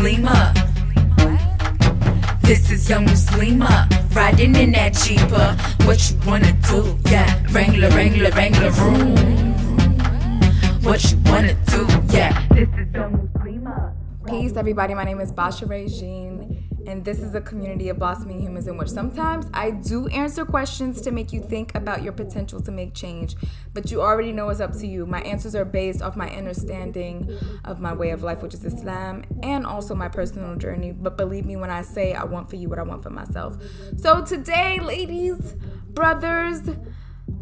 Muslima. This is young Muslima riding in that Jeeper. What you wanna do? Yeah, Wrangler, Wrangler, Wrangler room. What you wanna do? Yeah, this is young Muslima. Peace, everybody. My name is Basha Regine, and this is a community of blossoming humans in which sometimes I do answer questions to make you think about your potential to make change. But you already know it's up to you. My answers are based off my understanding of my way of life, which is Islam, and also my personal journey. But believe me when I say I want for you what I want for myself. So today, ladies, brothers,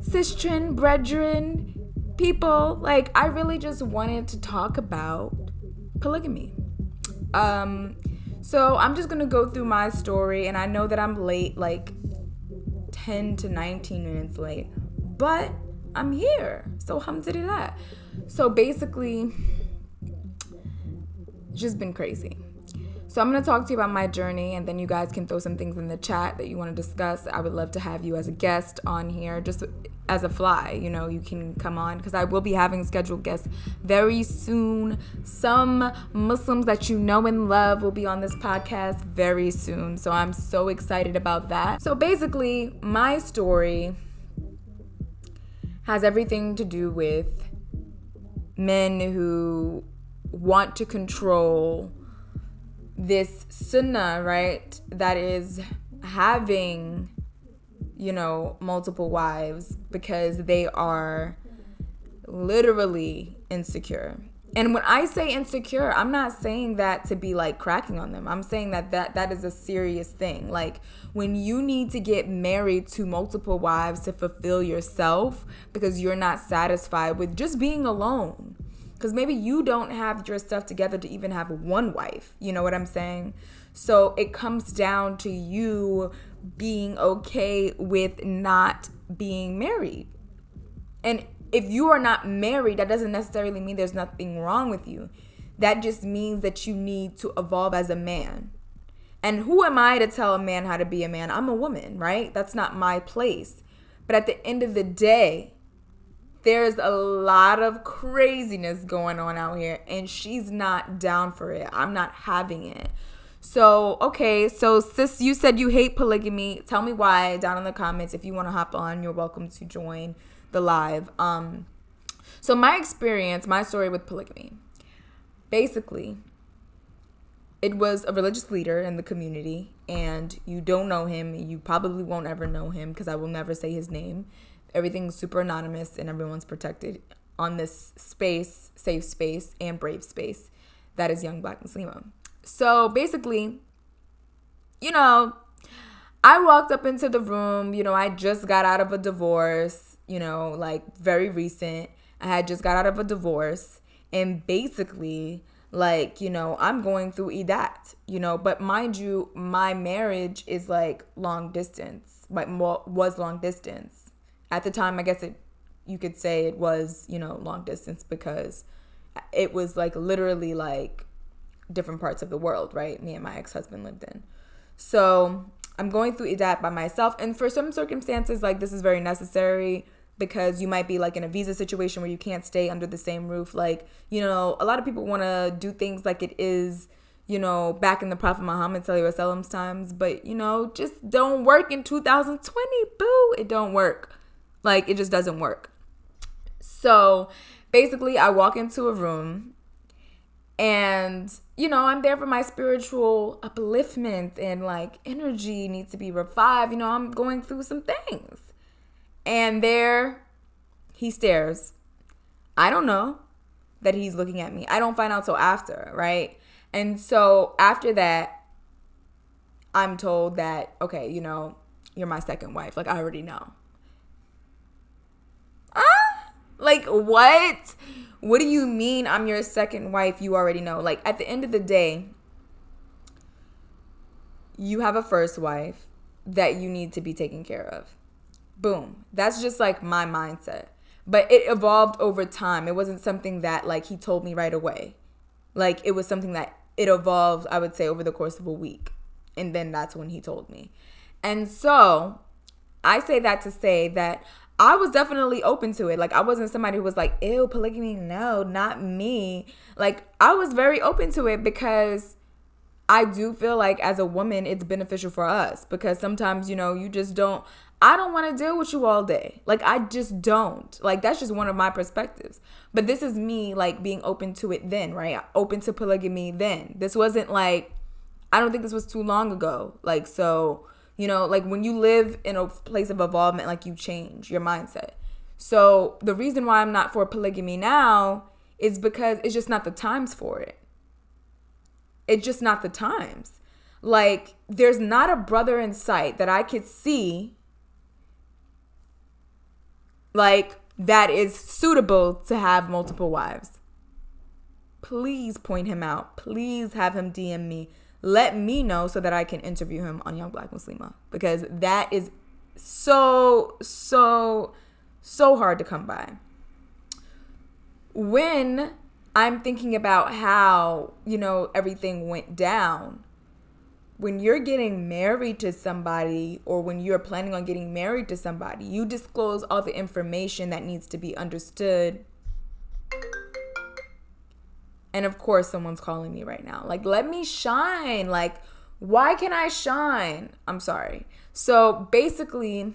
sistren, brethren, people, like I really just wanted to talk about polygamy. Um, so I'm just gonna go through my story, and I know that I'm late, like 10 to 19 minutes late, but I'm here. So alhamdulillah. So basically, just been crazy. So I'm gonna talk to you about my journey, and then you guys can throw some things in the chat that you want to discuss. I would love to have you as a guest on here, just as a fly. You know, you can come on because I will be having scheduled guests very soon. Some Muslims that you know and love will be on this podcast very soon. So I'm so excited about that. So basically, my story has everything to do with men who want to control this sunnah, right? That is having, you know, multiple wives because they are literally insecure. And when I say insecure, I'm not saying that to be like cracking on them. I'm saying that that, that is a serious thing. Like when you need to get married to multiple wives to fulfill yourself because you're not satisfied with just being alone because maybe you don't have your stuff together to even have one wife. You know what I'm saying? So it comes down to you being okay with not being married. And if you are not married, that doesn't necessarily mean there's nothing wrong with you. That just means that you need to evolve as a man. And who am I to tell a man how to be a man? I'm a woman, right? That's not my place. But at the end of the day, there's a lot of craziness going on out here and she's not down for it. I'm not having it. So, okay, so sis, you said you hate polygamy. Tell me why down in the comments. If you want to hop on, you're welcome to join the live. Um so my experience, my story with polygamy. Basically, it was a religious leader in the community and you don't know him, you probably won't ever know him because I will never say his name everything's super anonymous and everyone's protected on this space, safe space, and brave space that is Young Black Muslima. So basically, you know, I walked up into the room, you know, I just got out of a divorce, you know, like very recent. I had just got out of a divorce. And basically like, you know, I'm going through Idat, you know, but mind you, my marriage is like long distance, like was long distance. At the time, I guess it you could say it was, you know, long distance because it was like literally like different parts of the world, right? Me and my ex-husband lived in. So, I'm going through that by myself and for some circumstances like this is very necessary because you might be like in a visa situation where you can't stay under the same roof like, you know, a lot of people want to do things like it is you know, back in the Prophet Muhammad Sallallahu times, but you know, just don't work in 2020, boo. It don't work. Like it just doesn't work. So basically, I walk into a room and you know i'm there for my spiritual upliftment and like energy needs to be revived. You know i'm going through some things. And there he stares. I don't know that he's looking at me. I don't find out till after right? And so after that i'm told that okay you know you're my second wife. Like i already know. Ah like, what? What do you mean I'm your second wife? You already know. Like, at the end of the day, you have a first wife that you need to be taken care of. Boom. That's just like my mindset. But it evolved over time. It wasn't something that like he told me right away. Like it was something that it evolved, I would say, over the course of a week. And then that's when he told me. And so I say that to say that I was definitely open to it. Like I wasn't somebody who was like, ew, polygamy, no, not me. Like I was very open to it because I do feel like as a woman, it's beneficial for us because sometimes, you know, you just don't, I don't want to deal with you all day. Like, I just don't. Like, that's just one of my perspectives. But this is me, like, being open to it then, right? Open to polygamy then. This wasn't like, I don't think this was too long ago. Like, so, you know, like when you live in a place of involvement, like, you change your mindset. So, the reason why I'm not for polygamy now is because it's just not the times for it it's just not the times. Like, there's not a brother in sight that I could see, like, that is suitable to have multiple wives. Please point him out. Please have him DM me. Let me know so that I can interview him on Young Black Muslima because that is so, so, so hard to come by. When I'm thinking about how, you know, everything went down. When you're getting married to somebody or when you're planning on getting married to somebody, you disclose all the information that needs to be understood. And of course, someone's calling me right now. Like, let me shine. Like, why can I shine? I'm sorry. So basically,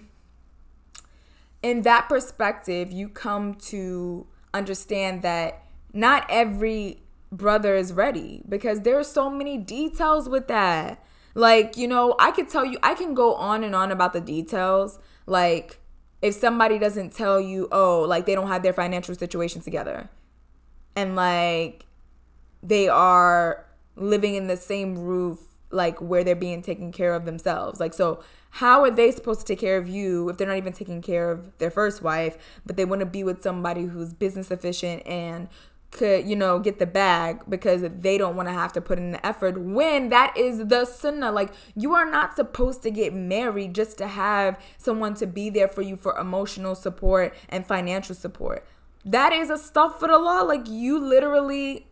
in that perspective, you come to understand that not every brother is ready because there are so many details with that. Like, you know, I could tell you, I can go on and on about the details. Like, if somebody doesn't tell you, oh, like they don't have their financial situation together and like they are living in the same roof, like where they're being taken care of themselves. Like, so how are they supposed to take care of you if they're not even taking care of their first wife, but they want to be with somebody who's business efficient and could, you know, get the bag because they don't want to have to put in the effort when that is the sunnah. Like, you are not supposed to get married just to have someone to be there for you for emotional support and financial support. That is astaghfirullah. Like, you literally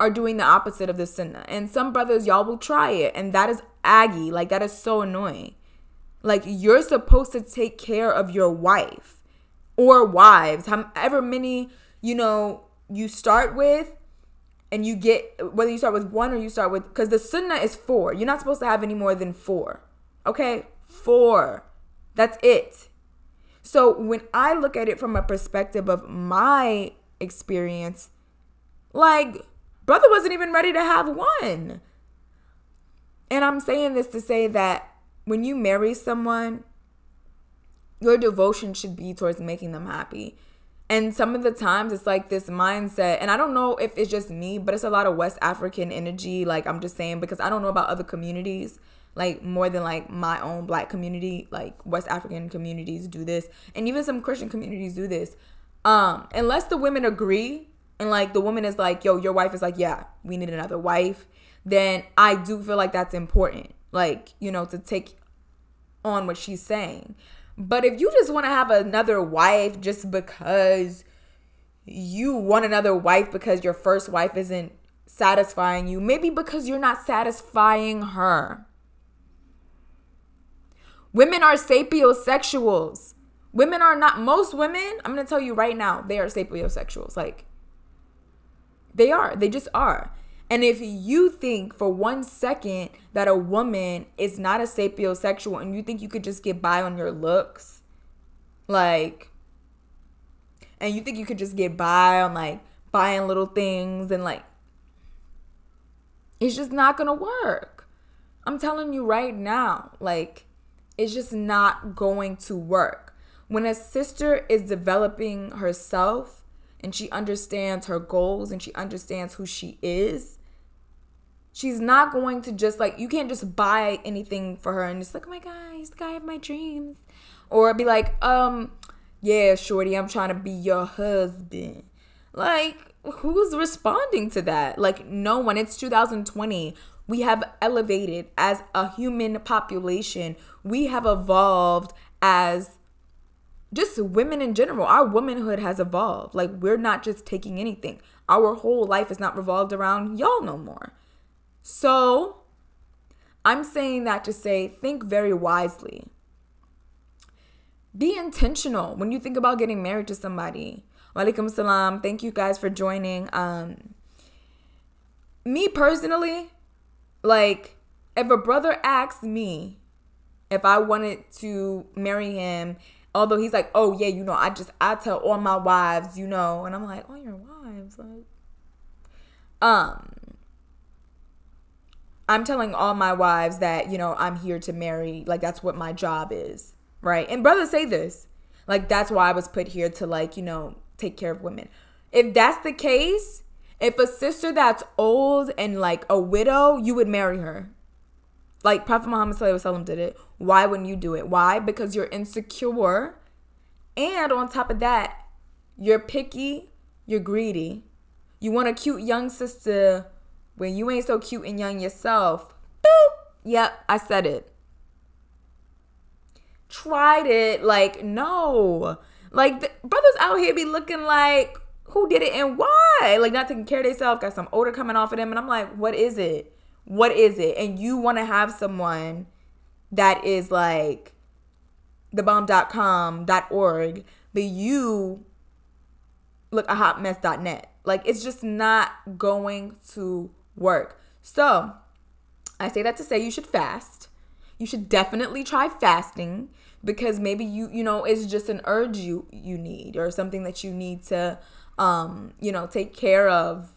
are doing the opposite of the sunnah. And some brothers, y'all will try it. And that is aggy. Like, that is so annoying. Like, you're supposed to take care of your wife or wives, however many you know, you start with and you get whether you start with one or you start with because the sunnah is four. You're not supposed to have any more than four. Okay? Four. That's it. So when I look at it from a perspective of my experience, like brother wasn't even ready to have one. And I'm saying this to say that when you marry someone, your devotion should be towards making them happy. And some of the times it's like this mindset, and I don't know if it's just me, but it's a lot of West African energy. Like I'm just saying, because I don't know about other communities, like more than like my own black community, like West African communities do this, and even some Christian communities do this. Um, unless the women agree, and like the woman is like, yo, your wife is like, yeah, we need another wife, then I do feel like that's important. Like, you know, to take on what she's saying. But if you just want to have another wife just because you want another wife because your first wife isn't satisfying you, maybe because you're not satisfying her. Women are sapiosexuals. Women are not, most women, I'm going to tell you right now, they are sapiosexuals. Like, they are. They just are. And if you think for one second that a woman is not a sapiosexual and you think you could just get by on your looks, like, and you think you could just get by on like buying little things and like, it's just not gonna work. I'm telling you right now, like, it's just not going to work. When a sister is developing herself and she understands her goals and she understands who she is, She's not going to just like you can't just buy anything for her and just like, oh my god, he's the guy of my dreams. Or be like, um, yeah, shorty, I'm trying to be your husband. Like, who's responding to that? Like, no one. It's 2020. We have elevated as a human population. We have evolved as just women in general. Our womanhood has evolved. Like, we're not just taking anything. Our whole life is not revolved around y'all no more. So I'm saying that to say think very wisely. Be intentional when you think about getting married to somebody. Walaikum salam. Thank you guys for joining. Um, me personally, Like, if a brother asks me if I wanted to marry him, although he's like, oh yeah, you know, I just I tell all my wives, you know, and I'm like, oh your wives, like, um, I'm telling all my wives that you know I'm here to marry, like that's what my job is, right? And brothers say this, like that's why I was put here to like you know take care of women. If that's the case, if a sister that's old and like a widow, you would marry her. Like Prophet Muhammad Sallallahu did it. Why wouldn't you do it? Why? Because you're insecure. And on top of that, you're picky, you're greedy. You want a cute young sister when you ain't so cute and young yourself. Boop. Yep, I said it. Tried it. Like, no. Like, the brothers out here be looking like, who did it and why? Like, not taking care of themselves, got some odor coming off of them. And I'm like, what is it? What is it? And you want to have someone that is like thebomb.com.org, but you look a hot mess.net. Like, it's just not going to work. So, I say that to say you should fast. You should definitely try fasting because maybe you you know it's just an urge you you need or something that you need to um you know take care of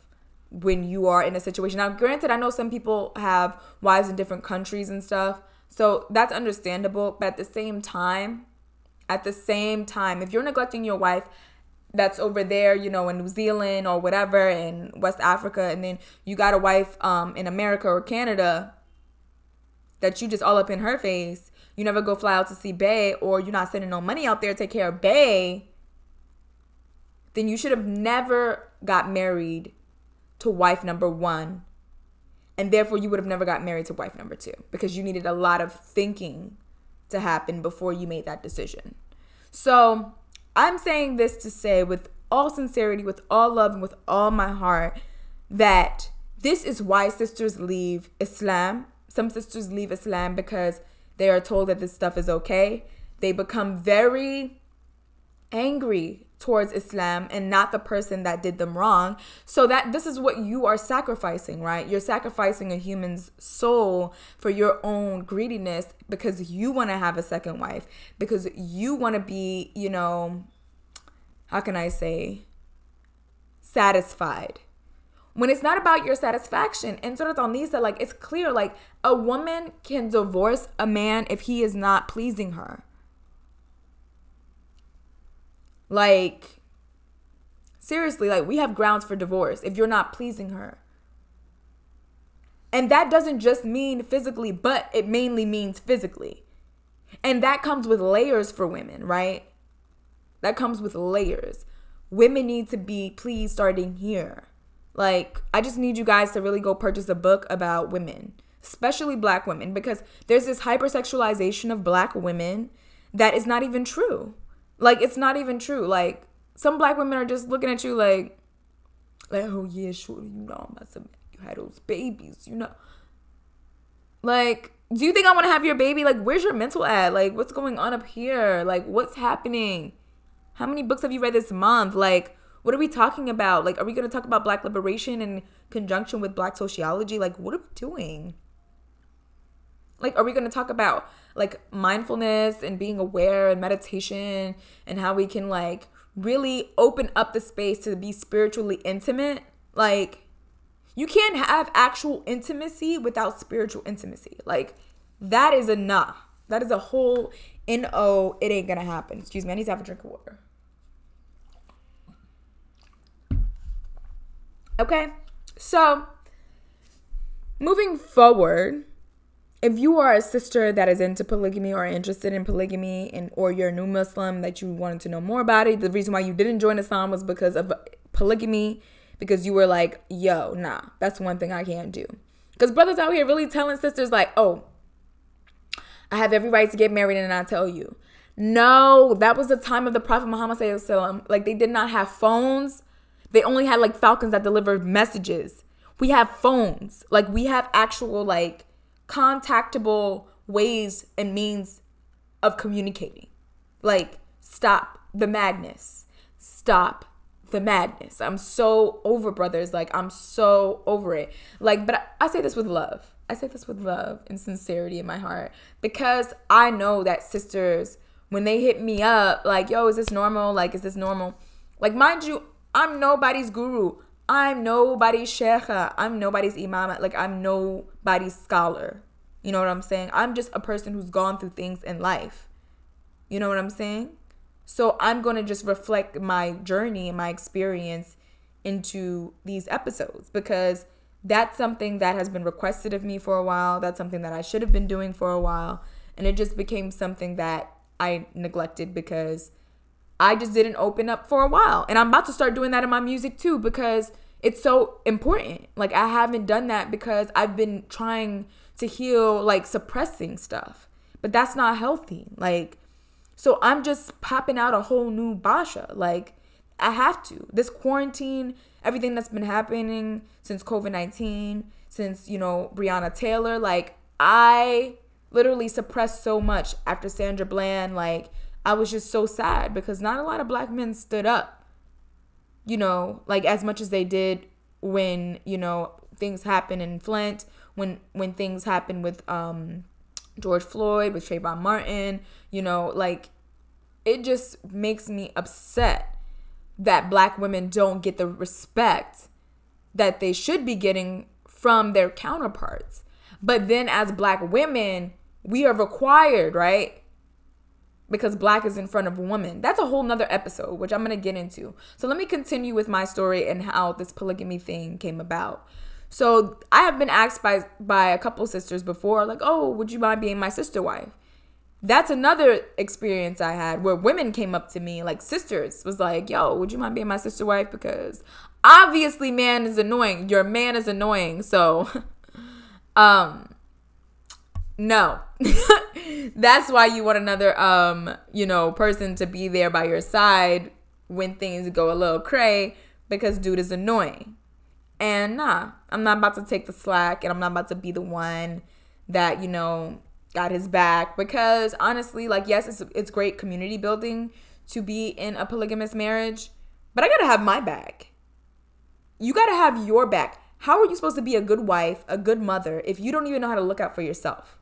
when you are in a situation. Now, granted, I know some people have wives in different countries and stuff, so that's understandable. But at the same time, at the same time, if you're neglecting your wife that's over there, you know, in New Zealand or whatever, in West Africa, and then you got a wife um, in America or Canada that you just all up in her face, you never go fly out to see Bay, or you're not sending no money out there to take care of Bay, then you should have never got married to wife number one. And therefore, you would have never got married to wife number two because you needed a lot of thinking to happen before you made that decision. So, I'm saying this to say, with all sincerity, with all love, and with all my heart, that this is why sisters leave Islam. Some sisters leave Islam because they are told that this stuff is okay. They become very angry towards Islam and not the person that did them wrong. So that this is what you are sacrificing, right? You're sacrificing a human's soul for your own greediness because you want to have a second wife, because you want to be, you know, how can I say, satisfied. When it's not about your satisfaction, and Surat an-Nisa, like it's clear, like a woman can divorce a man if he is not pleasing her like, seriously, like, we have grounds for divorce if you're not pleasing her. And that doesn't just mean physically, but it mainly means physically. And that comes with layers for women, right? That comes with layers. Women need to be pleased starting here. Like, I just need you guys to really go purchase a book about women, especially black women, because there's this hypersexualization of black women that is not even true. Like it's not even true. Like some black women are just looking at you like, like oh yeah, sure, you know, I'm to you had those babies, you know. Like, do you think I want to have your baby? Like, where's your mental at? Like, what's going on up here? Like, what's happening? How many books have you read this month? Like, what are we talking about? Like, are we going to talk about black liberation in conjunction with black sociology? Like, what are we doing? Like, are we going to talk about like mindfulness and being aware and meditation and how we can like really open up the space to be spiritually intimate? Like, you can't have actual intimacy without spiritual intimacy. Like, that is enough. That is a whole no, it ain't gonna happen. Excuse me, I need to have a drink of water. Okay, so moving forward, if you are a sister that is into polygamy or interested in polygamy and or you're a new Muslim that you wanted to know more about it, the reason why you didn't join Islam was because of polygamy, because you were like, yo, nah, that's one thing I can't do. Because brothers out here really telling sisters like, oh, I have every right to get married and I tell you. No, that was the time of the Prophet Muhammad Like they did not have phones. They only had like falcons that delivered messages. We have phones. Like we have actual like contactable ways and means of communicating. Like, stop the madness, stop the madness. I'm so over brothers. Like I'm so over it. Like, but I, I say this with love. I say this with love and sincerity in my heart because I know that sisters when they hit me up like, "Yo, is this normal? Like, is this normal?" Like, mind you, I'm nobody's guru. I'm nobody's sheikha. I'm nobody's imam. Like, I'm nobody's scholar. You know what I'm saying? I'm just a person who's gone through things in life. You know what I'm saying? So I'm going to just reflect my journey and my experience into these episodes because that's something that has been requested of me for a while. That's something that I should have been doing for a while. And it just became something that I neglected because I just didn't open up for a while. And I'm about to start doing that in my music too because it's so important. Like I haven't done that because I've been trying to heal like suppressing stuff. But that's not healthy. Like so I'm just popping out a whole new basha. Like I have to. This quarantine, everything that's been happening since COVID-19, since, you know, Breonna Taylor, like I literally suppressed so much after Sandra Bland like I was just so sad because not a lot of black men stood up, you know, like as much as they did when, you know, things happen in Flint, when when things happen with um George Floyd, with Trayvon Martin, you know, like it just makes me upset that black women don't get the respect that they should be getting from their counterparts. But then as black women, we are required, right? Because black is in front of woman. That's a whole nother episode, which I'm gonna get into. So let me continue with my story and how this polygamy thing came about. So I have been asked by by a couple sisters before, like, oh, would you mind being my sister wife? That's another experience I had where women came up to me, like sisters, was like, yo, would you mind being my sister wife? Because obviously man is annoying. Your man is annoying. So um no. That's why you want another um, you know, person to be there by your side when things go a little cray because dude is annoying. And nah, I'm not about to take the slack and I'm not about to be the one that, you know, got his back because honestly, like yes, it's it's great community building to be in a polygamous marriage, but I got to have my back. You got to have your back. How are you supposed to be a good wife, a good mother if you don't even know how to look out for yourself?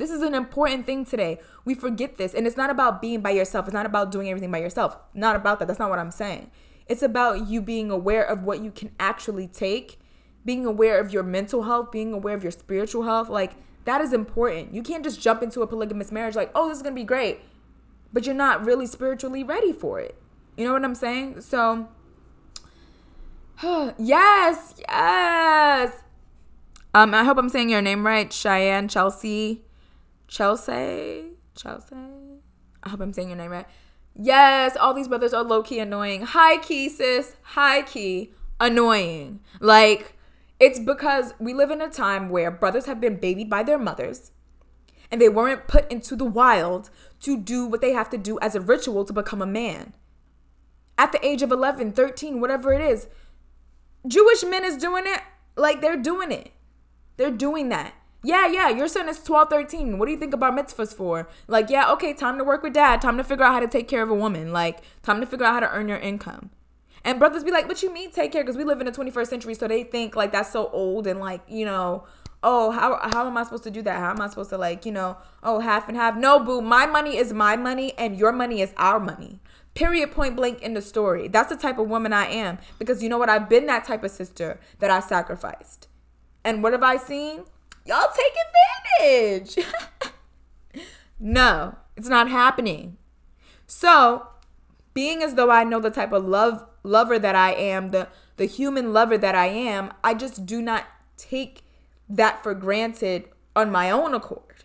This is an important thing today. We forget this. And it's not about being by yourself. It's not about doing everything by yourself. Not about that. That's not what I'm saying. It's about you being aware of what you can actually take, being aware of your mental health, being aware of your spiritual health. Like, that is important. You can't just jump into a polygamous marriage like, oh, this is going to be great. But you're not really spiritually ready for it. You know what I'm saying? So, yes, yes. Um, I hope I'm saying your name right. Cheyenne Chelsea. Chelsea. Chelsea. I hope I'm saying your name right. Yes, all these brothers are low key annoying. High key, sis. High key annoying. Like, it's because we live in a time where brothers have been babied by their mothers and they weren't put into the wild to do what they have to do as a ritual to become a man. At the age of 11, 13, whatever it is, Jewish men is doing it like they're doing it. They're doing that. Yeah, yeah, your son is 12, 13. What do you think about mitzvahs for? Like, yeah, okay, time to work with dad. Time to figure out how to take care of a woman. Like, time to figure out how to earn your income. And brothers be like, what you mean take care? Because we live in the 21st century, so they think like that's so old and like, you know, oh, how, how am I supposed to do that? How am I supposed to like, you know, oh, half and half? No, boo, my money is my money and your money is our money. Period, point blank in the story. That's the type of woman I am. Because you know what? I've been that type of sister that I sacrificed. And what have I seen? Y'all take advantage. no, it's not happening. So, being as though I know the type of love lover that I am, the the human lover that I am, I just do not take that for granted on my own accord.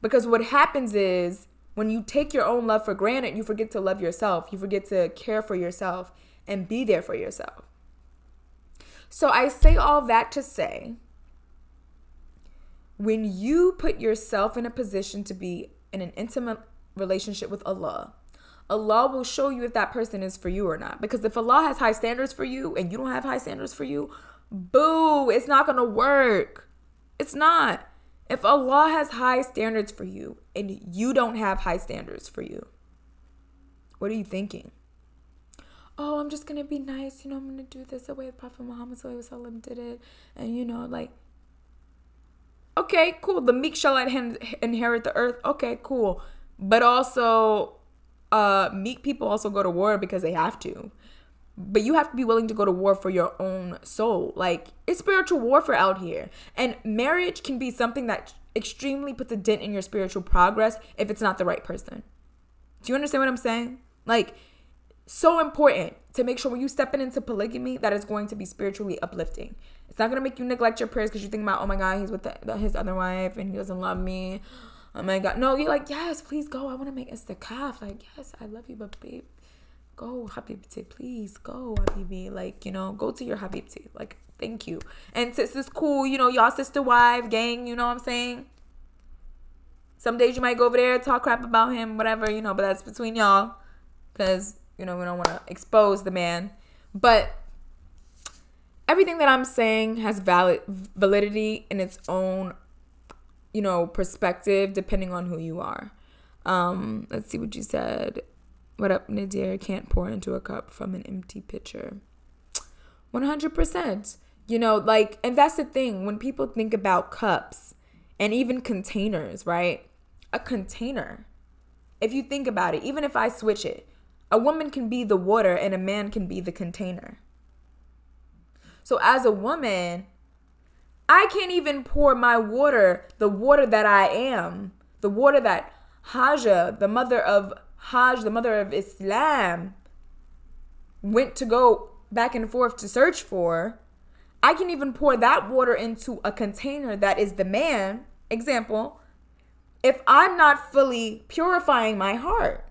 Because what happens is when you take your own love for granted, you forget to love yourself. You forget to care for yourself and be there for yourself. So I say all that to say when you put yourself in a position to be in an intimate relationship with Allah, Allah will show you if that person is for you or not. Because if Allah has high standards for you and you don't have high standards for you, boo, it's not going to work. It's not. If Allah has high standards for you and you don't have high standards for you, what are you thinking? oh, I'm just gonna be nice, you know, I'm gonna do this the way the Prophet Muhammad did it, and you know, like, okay, cool. The meek shall inherit the earth. Okay, cool. But also, uh, meek people also go to war because they have to. But you have to be willing to go to war for your own soul. Like, it's spiritual warfare out here. And marriage can be something that extremely puts a dent in your spiritual progress if it's not the right person. Do you understand what I'm saying? Like, so important to make sure when you stepping into polygamy that is going to be spiritually uplifting. It's not gonna make you neglect your prayers because you think about, oh my God, he's with the, his other wife and he doesn't love me. Oh my God, no, you're like, yes, please go. I want to make istikaf. Like, yes, I love you, but babe, go, habibti, please go, habibi. Like, you know, go to your habibti. Like, thank you. And sis is cool, you know, y'all sister wife gang. You know what I'm saying? Some days you might go over there talk crap about him, whatever, you know, but that's between y'all. Because, you know, we don't want to expose the man. But everything that I'm saying has valid validity in its own, you know, perspective, depending on who you are. Um, let's see what you said. What up, Nadir? Can't pour into a cup from an empty pitcher. 100%. You know, like, and that's the thing. When people think about cups and even containers, right? A container, if you think about it, even if I switch it, a woman can be the water and a man can be the container. So as a woman, I can't even pour my water, the water that I am, the water that Haja, the mother of Hajj, the mother of Islam, went to go back and forth to search for. I can even pour that water into a container that is the man, example, if I'm not fully purifying my heart.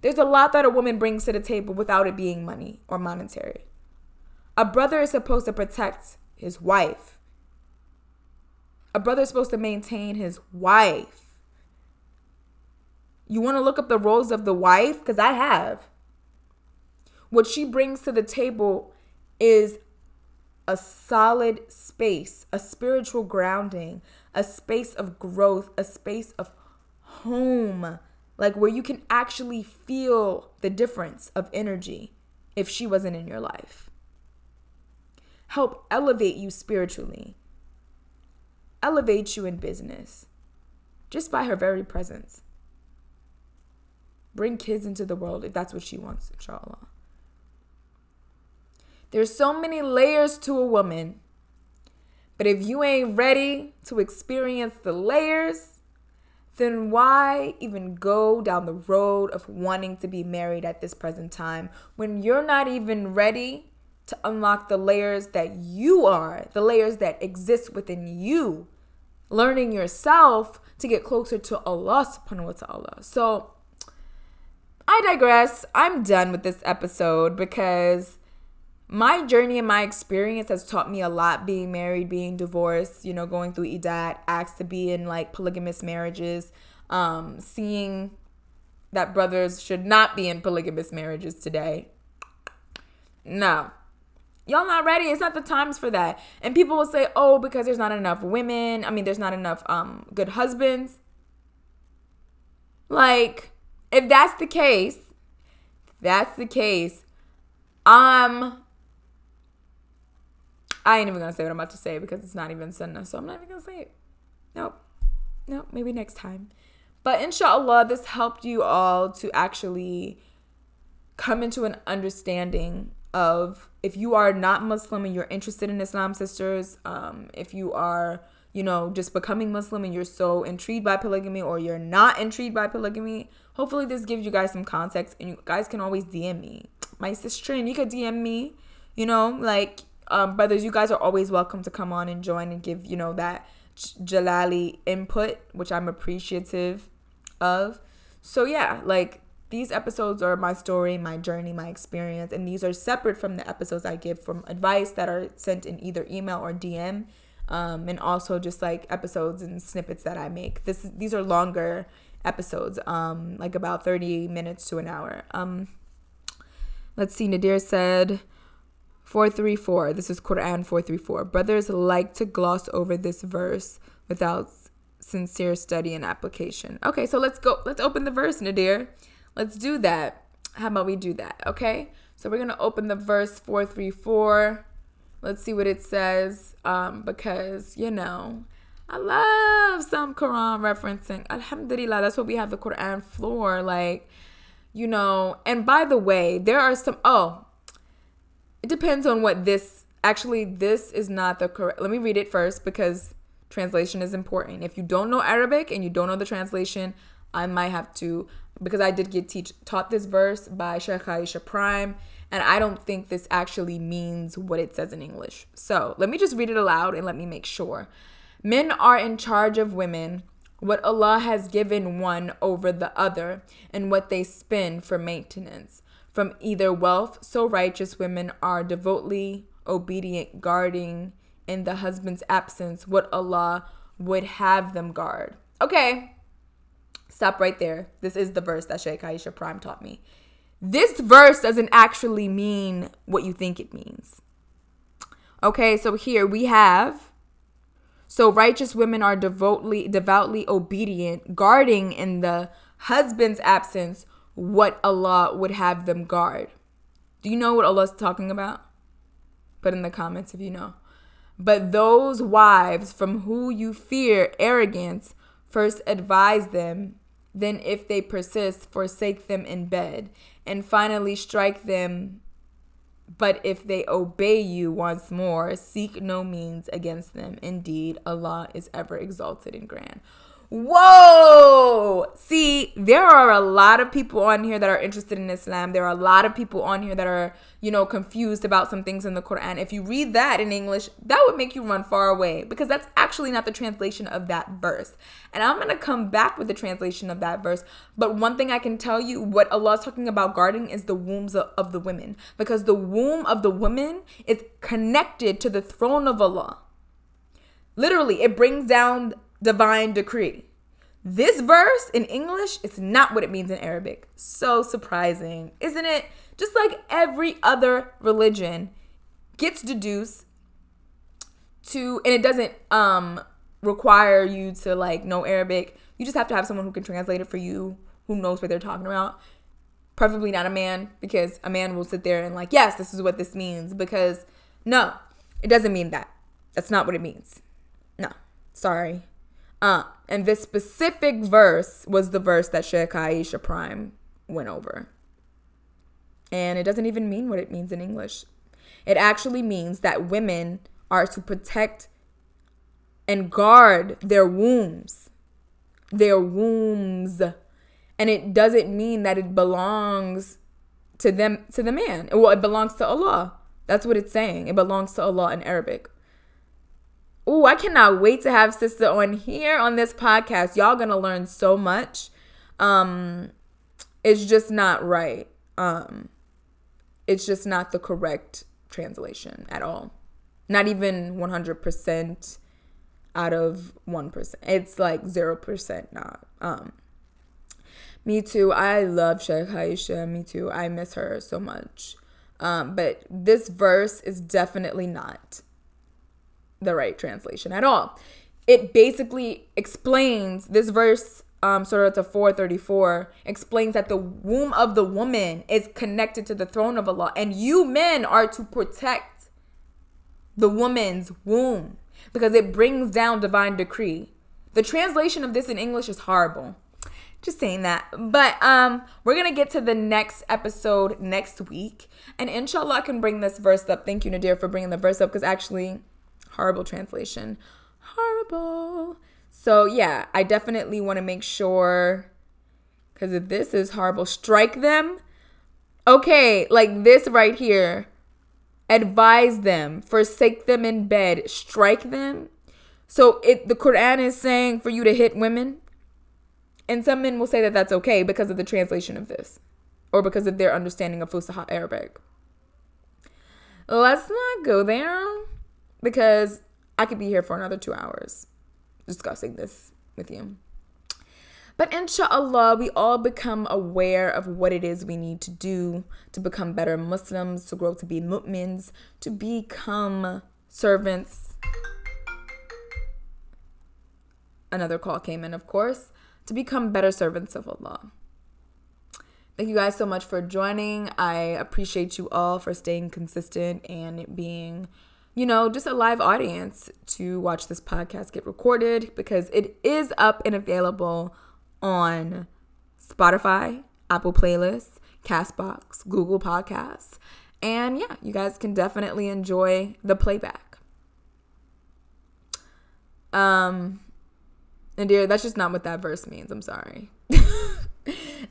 There's a lot that a woman brings to the table without it being money or monetary. A brother is supposed to protect his wife. A brother is supposed to maintain his wife. You want to look up the roles of the wife? Because I have. What she brings to the table is a solid space, a spiritual grounding, a space of growth, a space of home, like where you can actually feel the difference of energy if she wasn't in your life. Help elevate you spiritually, elevate you in business just by her very presence. Bring kids into the world if that's what she wants, inshallah. There's so many layers to a woman. But if you ain't ready to experience the layers, then why even go down the road of wanting to be married at this present time when you're not even ready to unlock the layers that you are, the layers that exist within you, learning yourself to get closer to Allah subhanahu wa ta'ala. So I digress. I'm done with this episode because my journey and my experience has taught me a lot being married, being divorced, you know, going through iddat, asked to be in like polygamous marriages, um, seeing that brothers should not be in polygamous marriages today. No. Y'all not ready. It's not the times for that. And people will say, "Oh, because there's not enough women. I mean, there's not enough um good husbands." Like, if that's the case, that's the case. Um I ain't even gonna say what I'm about to say because it's not even sunnah, so I'm not even gonna say it. Nope. Nope, maybe next time. But inshallah, this helped you all to actually come into an understanding of if you are not Muslim and you're interested in Islam sisters, um, if you are, you know, just becoming Muslim and you're so intrigued by polygamy or you're not intrigued by polygamy, hopefully this gives you guys some context and you guys can always DM me. My sister, and you could DM me, you know, like um, brothers, you guys are always welcome to come on and join and give, you know, that Jalali input, which I'm appreciative of. So, yeah, like these episodes are my story, my journey, my experience, and these are separate from the episodes I give from advice that are sent in either email or DM. Um, and also just like episodes and snippets that I make. This these are longer episodes, um, like about 30 minutes to an hour. Um, let's see, Nadir said, 434. This is Quran 434. Brothers like to gloss over this verse without sincere study and application. Okay, so let's go. Let's open the verse, Nadir. Let's do that. How about we do that? Okay. So we're going to open the verse 434. Let's see what it says. Um, because, you know, I love some Quran referencing. Alhamdulillah, that's what we have the Quran floor. Like, you know, and by the way, there are some, oh, it depends on what this, actually, this is not the correct, let me read it first because translation is important. If you don't know Arabic and you don't know the translation, I might have to because I did get teach taught this verse by Sheikh Aisha Prime, and I don't think this actually means what it says in English. So let me just read it aloud and let me make sure. Men are in charge of women, what Allah has given one over the other, and what they spend for maintenance. From either wealth, so righteous women are devoutly obedient, guarding in the husband's absence what Allah would have them guard. Okay, Stop right there. This is the verse that Sheikh Aisha Prime taught me. This verse doesn't actually mean what you think it means. Okay, so here we have so righteous women are devoutly devoutly obedient, guarding in the husband's absence what Allah would have them guard. Do you know what Allah's talking about? Put in the comments if you know. But those wives from who you fear arrogance, first advise them then, if they persist, forsake them in bed, and finally strike them. But if they obey you once more, seek no means against them. Indeed, Allah is ever exalted and grand. Whoa! See, there are a lot of people on here that are interested in Islam. There are a lot of people on here that are, you know, confused about some things in the Quran. If you read that in English, that would make you run far away because that's actually not the translation of that verse. And I'm going to come back with the translation of that verse. But one thing I can tell you what Allah is talking about guarding is the wombs of, of the women because the womb of the woman is connected to the throne of Allah. Literally, it brings down divine decree. This verse in English is not what it means in Arabic. So surprising, isn't it? Just like every other religion gets deduced to and it doesn't um require you to like know Arabic. You just have to have someone who can translate it for you, who knows what they're talking about. Preferably not a man because a man will sit there and like, "Yes, this is what this means." Because no, it doesn't mean that. That's not what it means. No. Sorry. Uh, and this specific verse was the verse that Sheikh Aisha Prime went over. And it doesn't even mean what it means in English. It actually means that women are to protect and guard their wombs. Their wombs. And it doesn't mean that it belongs to them to the man. Well, it belongs to Allah. That's what it's saying. It belongs to Allah in Arabic. Ooh, I cannot wait to have sister on here on this podcast. Y'all gonna learn so much. Um, it's just not right. Um, it's just not the correct translation at all. Not even 100% out of 1%. It's like 0% not. Um, me too. I love Sheikh Aisha. Me too. I miss her so much. Um, but this verse is definitely not the right translation at all. It basically explains this verse, um, Surah to 434, explains that the womb of the woman is connected to the throne of Allah, and you men are to protect the woman's womb because it brings down divine decree. The translation of this in English is horrible. Just saying that. But um we're going to get to the next episode next week. And inshallah I can bring this verse up. Thank you Nadir for bringing the verse up because actually horrible translation. Horrible. So yeah, I definitely want to make sure because if this is horrible, strike them. Okay, like this right here. Advise them, forsake them in bed, strike them. So it the Quran is saying for you to hit women. And some men will say that that's okay because of the translation of this or because of their understanding of Fusha Arabic. Let's not go there because I could be here for another two hours discussing this with you. But inshallah, we all become aware of what it is we need to do to become better Muslims, to grow to be mu'mins, to become servants. Another call came in, of course, to become better servants of Allah. Thank you guys so much for joining. I appreciate you all for staying consistent and being, you know, just a live audience to watch this podcast get recorded because it is up and available on Spotify, Apple Playlists, Castbox, Google Podcasts. And yeah, you guys can definitely enjoy the playback. Um, and dear, that's just not what that verse means. I'm sorry.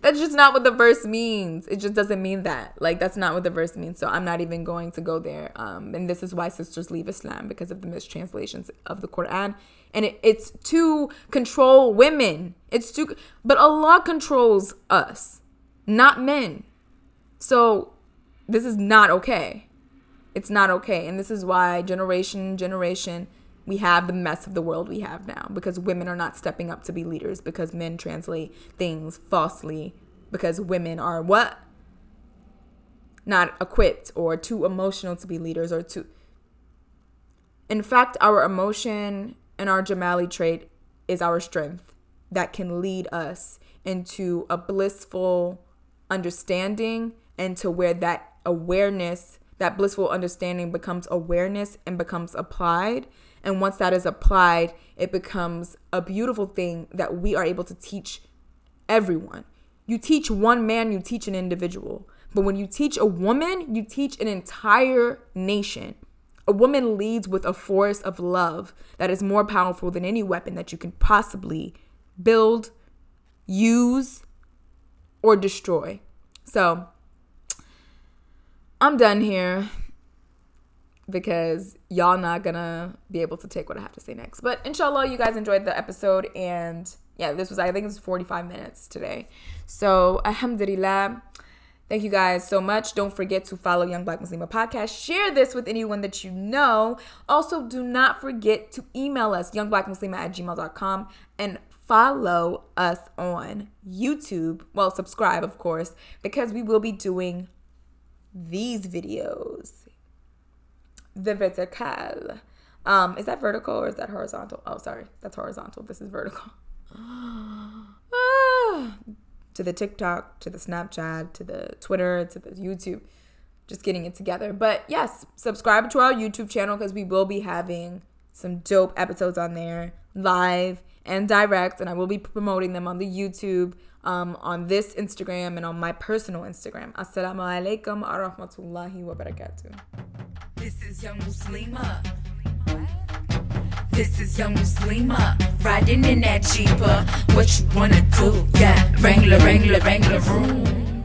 That's just not what the verse means. It just doesn't mean that. Like that's not what the verse means. So I'm not even going to go there. Um, and this is why sisters leave Islam because of the mistranslations of the Quran. And it, it's to control women. It's to, but Allah controls us, not men. So this is not okay. It's not okay. And this is why generation generation we have the mess of the world we have now because women are not stepping up to be leaders because men translate things falsely because women are what? Not equipped or too emotional to be leaders or too. In fact, our emotion and our Jamali trait is our strength that can lead us into a blissful understanding and to where that awareness, that blissful understanding becomes awareness and becomes applied and once that is applied, it becomes a beautiful thing that we are able to teach everyone. You teach one man, you teach an individual. But when you teach a woman, you teach an entire nation. A woman leads with a force of love that is more powerful than any weapon that you can possibly build, use, or destroy. So, I'm done here because y'all not gonna be able to take what I have to say next. But inshallah, you guys enjoyed the episode, and yeah, this was I think it was 45 minutes today. So alhamdulillah. Thank you guys so much. Don't forget to follow Young Black Muslima Podcast. Share this with anyone that you know. Also, do not forget to email us, youngblackmuslima at gmail.com, and follow us on YouTube. Well, subscribe, of course, because we will be doing these videos the vertical. Um, is that vertical or is that horizontal? Oh, sorry, that's horizontal. This is vertical. ah, to the TikTok, to the Snapchat, to the Twitter, to the YouTube. Just getting it together. But yes, subscribe to our YouTube channel because we will be having some dope episodes on there, live and direct, and I will be promoting them on the YouTube, um, on this Instagram, and on my personal Instagram. Assalamu alaikum wa rahmatullahi wa barakatuh. This is Young Muslima. This is Young Muslima. Riding in that Jeeper. What you wanna do? Yeah, Wrangler, Wrangler, Wrangler room.